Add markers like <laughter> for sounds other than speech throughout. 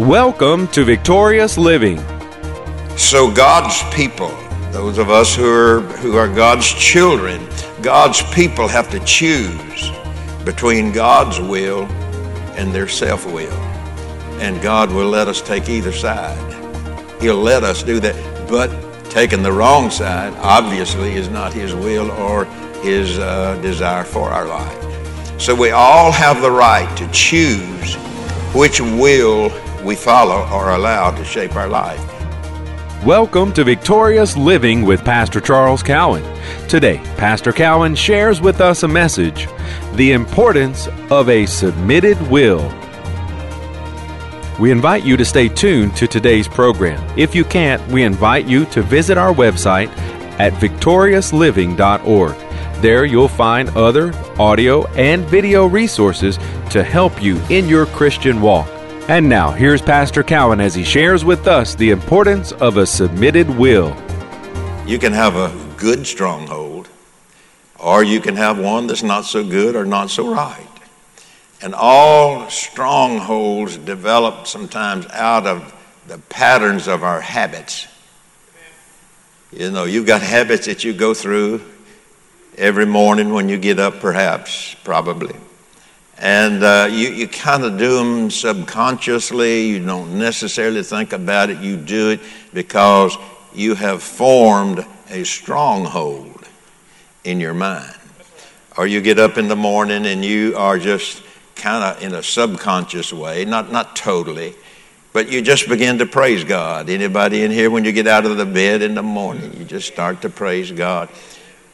Welcome to Victorious Living. So God's people, those of us who are who are God's children, God's people have to choose between God's will and their self-will. And God will let us take either side. He'll let us do that. But taking the wrong side obviously is not his will or his uh, desire for our life. So we all have the right to choose which will we follow or allow to shape our life. Welcome to Victorious Living with Pastor Charles Cowan. Today, Pastor Cowan shares with us a message the importance of a submitted will. We invite you to stay tuned to today's program. If you can't, we invite you to visit our website at victoriousliving.org. There you'll find other audio and video resources to help you in your Christian walk. And now, here's Pastor Cowan as he shares with us the importance of a submitted will. You can have a good stronghold, or you can have one that's not so good or not so right. And all strongholds develop sometimes out of the patterns of our habits. You know, you've got habits that you go through every morning when you get up, perhaps, probably. And uh, you, you kind of do them subconsciously. You don't necessarily think about it. You do it because you have formed a stronghold in your mind. Or you get up in the morning and you are just kind of in a subconscious way, not, not totally, but you just begin to praise God. Anybody in here, when you get out of the bed in the morning, you just start to praise God.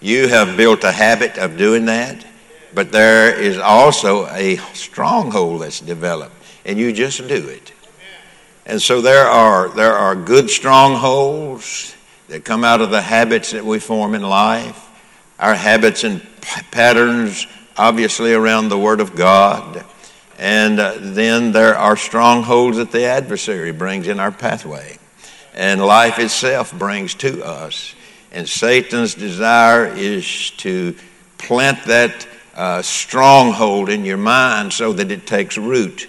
You have built a habit of doing that but there is also a stronghold that's developed, and you just do it. And so there are, there are good strongholds that come out of the habits that we form in life, our habits and p- patterns, obviously, around the Word of God. And uh, then there are strongholds that the adversary brings in our pathway, and life itself brings to us. And Satan's desire is to plant that uh, stronghold in your mind so that it takes root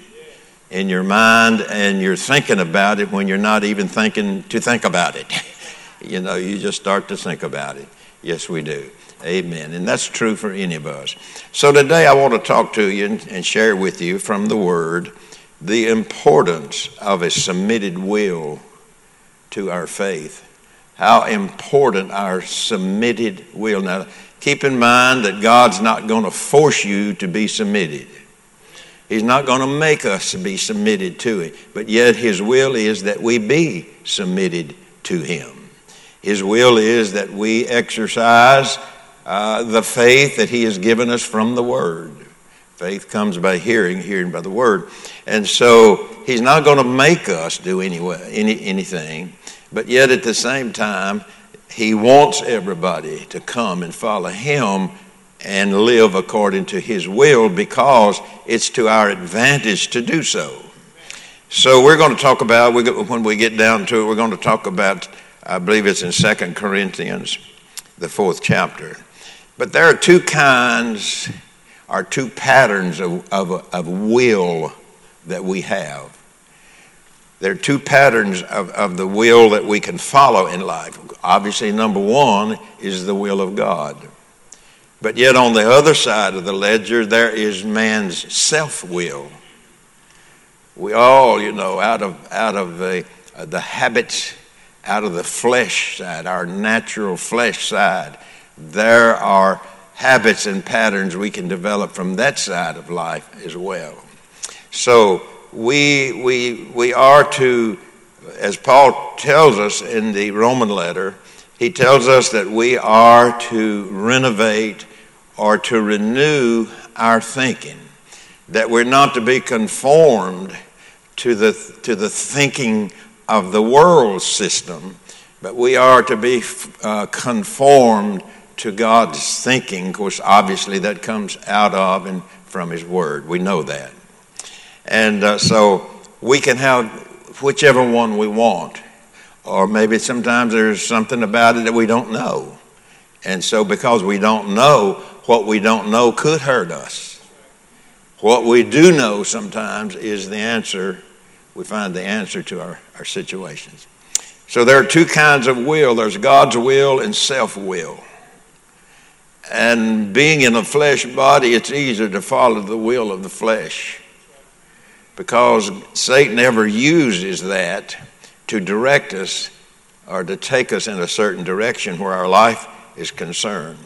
in your mind and you're thinking about it when you're not even thinking to think about it. <laughs> you know, you just start to think about it. Yes, we do. Amen. And that's true for any of us. So today I want to talk to you and, and share with you from the Word the importance of a submitted will to our faith. How important our submitted will. Now, keep in mind that God's not going to force you to be submitted. He's not going to make us be submitted to Him. But yet, His will is that we be submitted to Him. His will is that we exercise uh, the faith that He has given us from the Word. Faith comes by hearing, hearing by the Word. And so, He's not going to make us do any, any, anything. But yet, at the same time, he wants everybody to come and follow Him and live according to His will because it's to our advantage to do so. So we're going to talk about, when we get down to it, we're going to talk about, I believe it's in Second Corinthians, the fourth chapter. But there are two kinds, or two patterns of, of, of will that we have. There are two patterns of, of the will that we can follow in life. Obviously, number one is the will of God. But yet, on the other side of the ledger, there is man's self will. We all, you know, out of, out of the, uh, the habits, out of the flesh side, our natural flesh side, there are habits and patterns we can develop from that side of life as well. So, we, we, we are to, as Paul tells us in the Roman letter, he tells us that we are to renovate or to renew our thinking, that we're not to be conformed to the, to the thinking of the world system, but we are to be uh, conformed to God's thinking. Of course, obviously, that comes out of and from His Word. We know that. And uh, so we can have whichever one we want. Or maybe sometimes there's something about it that we don't know. And so because we don't know, what we don't know could hurt us. What we do know sometimes is the answer we find the answer to our, our situations. So there are two kinds of will there's God's will and self will. And being in a flesh body, it's easier to follow the will of the flesh because Satan ever uses that to direct us or to take us in a certain direction where our life is concerned.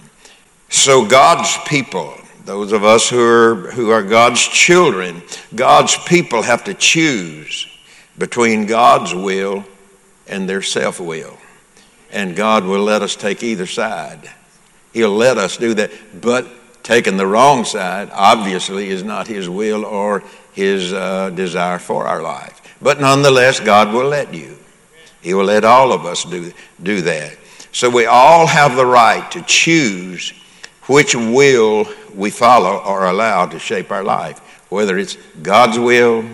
So, God's people, those of us who are, who are God's children, God's people have to choose between God's will and their self will. And God will let us take either side. He'll let us do that. But taking the wrong side, obviously, is not His will or His uh, desire for our life. But nonetheless, God will let you. He will let all of us do, do that. So we all have the right to choose which will we follow or allow to shape our life, whether it's God's will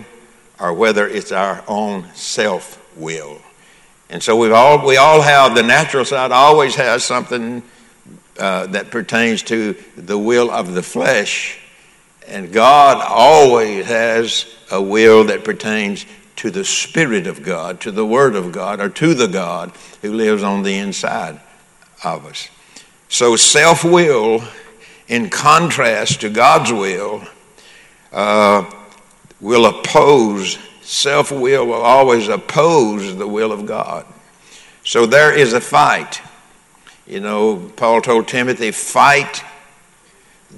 or whether it's our own self will. And so we all, we all have, the natural side always has something uh, that pertains to the will of the flesh. And God always has a will that pertains to the Spirit of God, to the Word of God, or to the God who lives on the inside of us. So, self will, in contrast to God's will, uh, will oppose, self will will always oppose the will of God. So, there is a fight. You know, Paul told Timothy, fight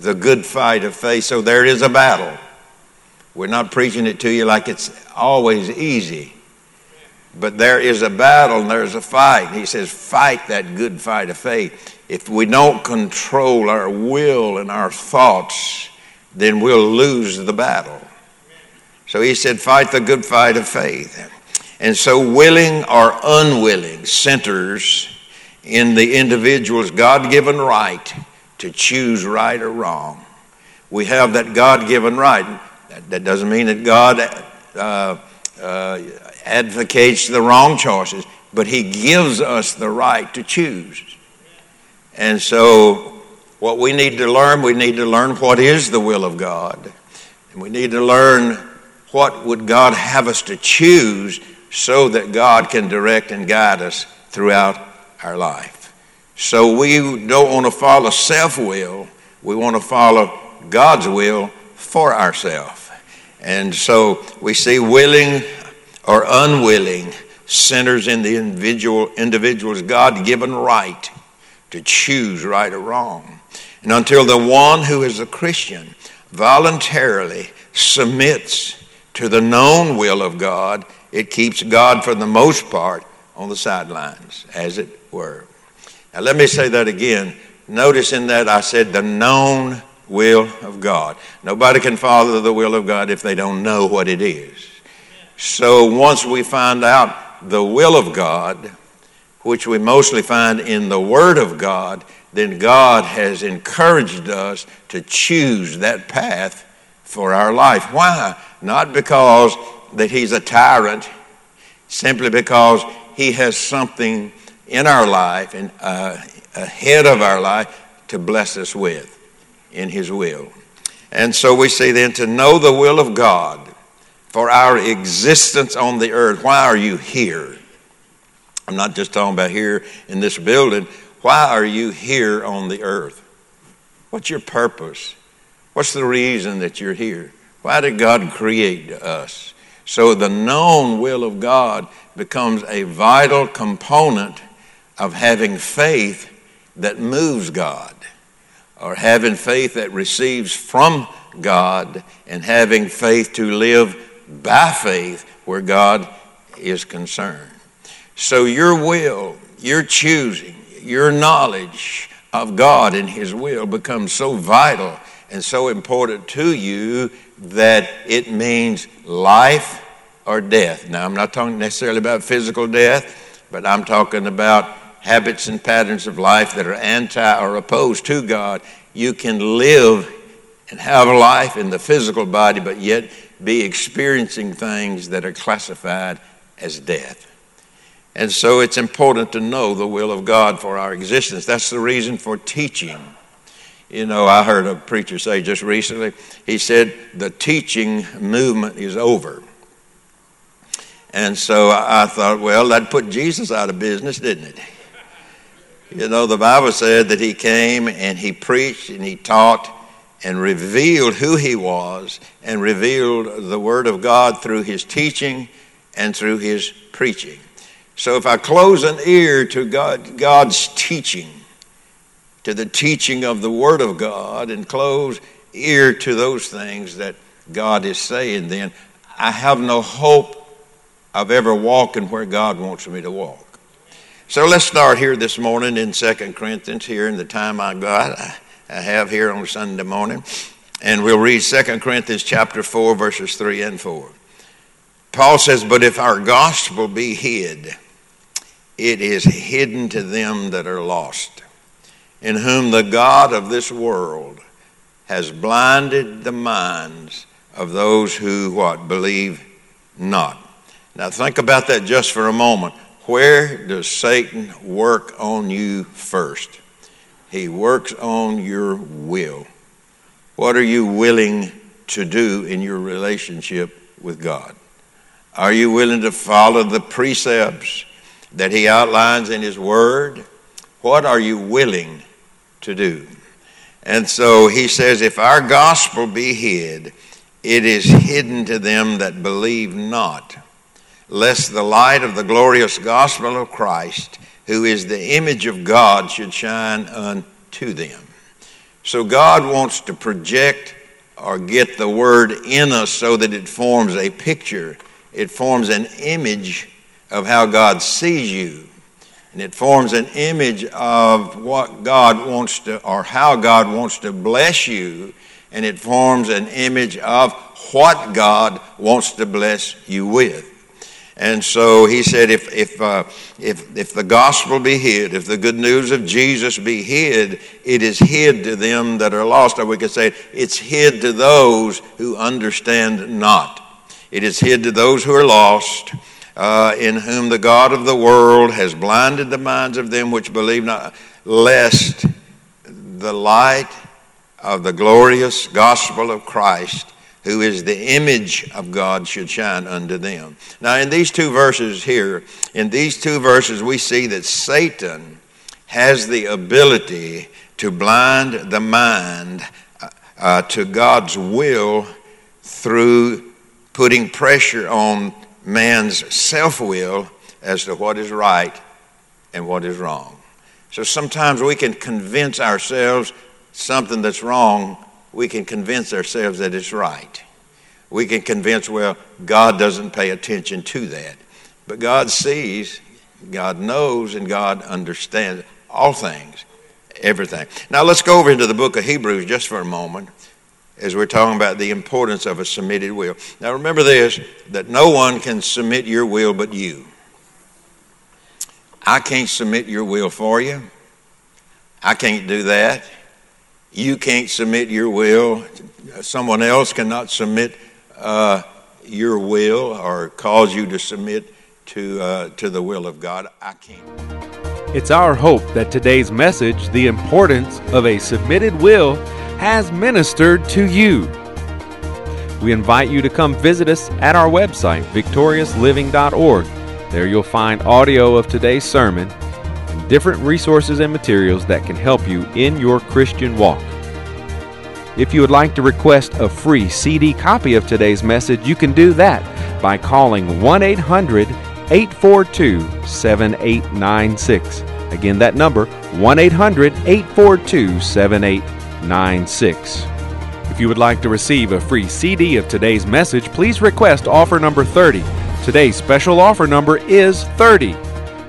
the good fight of faith. So, there is a battle. We're not preaching it to you like it's always easy. But there is a battle and there's a fight. He says, fight that good fight of faith. If we don't control our will and our thoughts, then we'll lose the battle. So he said, fight the good fight of faith. And so, willing or unwilling centers in the individual's God given right to choose right or wrong. We have that God given right. That doesn't mean that God uh, uh, advocates the wrong choices, but He gives us the right to choose. And so, what we need to learn, we need to learn what is the will of God. And we need to learn what would God have us to choose so that God can direct and guide us throughout our life. So we don't want to follow self will, we want to follow God's will for ourselves. And so we see willing or unwilling centers in the individual, individual's God given right to choose right or wrong. And until the one who is a Christian voluntarily submits to the known will of God, it keeps God, for the most part, on the sidelines, as it were. Now, let me say that again. Notice in that I said the known will of God. Nobody can follow the will of God if they don't know what it is. So once we find out the will of God, which we mostly find in the Word of God, then God has encouraged us to choose that path for our life. Why? Not because that He's a tyrant, simply because He has something in our life and uh, ahead of our life to bless us with in His will. And so we say then to know the will of God for our existence on the earth. Why are you here? I'm not just talking about here in this building. Why are you here on the earth? What's your purpose? What's the reason that you're here? Why did God create us? So the known will of God becomes a vital component of having faith that moves God or having faith that receives from God and having faith to live by faith where God is concerned. So your will, your choosing, your knowledge of God and His will becomes so vital and so important to you that it means life or death. Now, I'm not talking necessarily about physical death, but I'm talking about habits and patterns of life that are anti or opposed to God, you can live and have a life in the physical body, but yet be experiencing things that are classified as death. And so it's important to know the will of God for our existence. That's the reason for teaching. You know, I heard a preacher say just recently, he said, the teaching movement is over. And so I thought, well, that put Jesus out of business, didn't it? You know, the Bible said that he came and he preached and he taught and revealed who he was and revealed the Word of God through his teaching and through his preaching. So if I close an ear to God, God's teaching, to the teaching of the Word of God, and close ear to those things that God is saying, then I have no hope of ever walking where God wants me to walk. So let's start here this morning in Second Corinthians, here in the time I got, I have here on Sunday morning. And we'll read Second Corinthians chapter 4, verses 3 and 4. Paul says, But if our gospel be hid, it is hidden to them that are lost, in whom the God of this world has blinded the minds of those who what believe not. Now think about that just for a moment. Where does Satan work on you first? He works on your will. What are you willing to do in your relationship with God? Are you willing to follow the precepts that He outlines in His Word? What are you willing to do? And so He says, if our gospel be hid, it is hidden to them that believe not lest the light of the glorious gospel of Christ, who is the image of God, should shine unto them. So God wants to project or get the word in us so that it forms a picture, it forms an image of how God sees you. And it forms an image of what God wants to, or how God wants to bless you. And it forms an image of what God wants to bless you with. And so he said, if, if, uh, if, if the gospel be hid, if the good news of Jesus be hid, it is hid to them that are lost. Or we could say, it's hid to those who understand not. It is hid to those who are lost, uh, in whom the God of the world has blinded the minds of them which believe not, lest the light of the glorious gospel of Christ who is the image of God, should shine unto them. Now, in these two verses here, in these two verses, we see that Satan has the ability to blind the mind uh, uh, to God's will through putting pressure on man's self will as to what is right and what is wrong. So sometimes we can convince ourselves something that's wrong we can convince ourselves that it's right. We can convince, well, God doesn't pay attention to that. But God sees, God knows, and God understands all things, everything. Now let's go over into the book of Hebrews just for a moment as we're talking about the importance of a submitted will. Now remember this that no one can submit your will but you. I can't submit your will for you. I can't do that. You can't submit your will. Someone else cannot submit uh, your will or cause you to submit to, uh, to the will of God. I can't. It's our hope that today's message, The Importance of a Submitted Will, has ministered to you. We invite you to come visit us at our website, victoriousliving.org. There you'll find audio of today's sermon different resources and materials that can help you in your Christian walk. If you would like to request a free CD copy of today's message, you can do that by calling 1 800 842 7896. Again, that number 1 800 842 7896. If you would like to receive a free CD of today's message, please request offer number 30. Today's special offer number is 30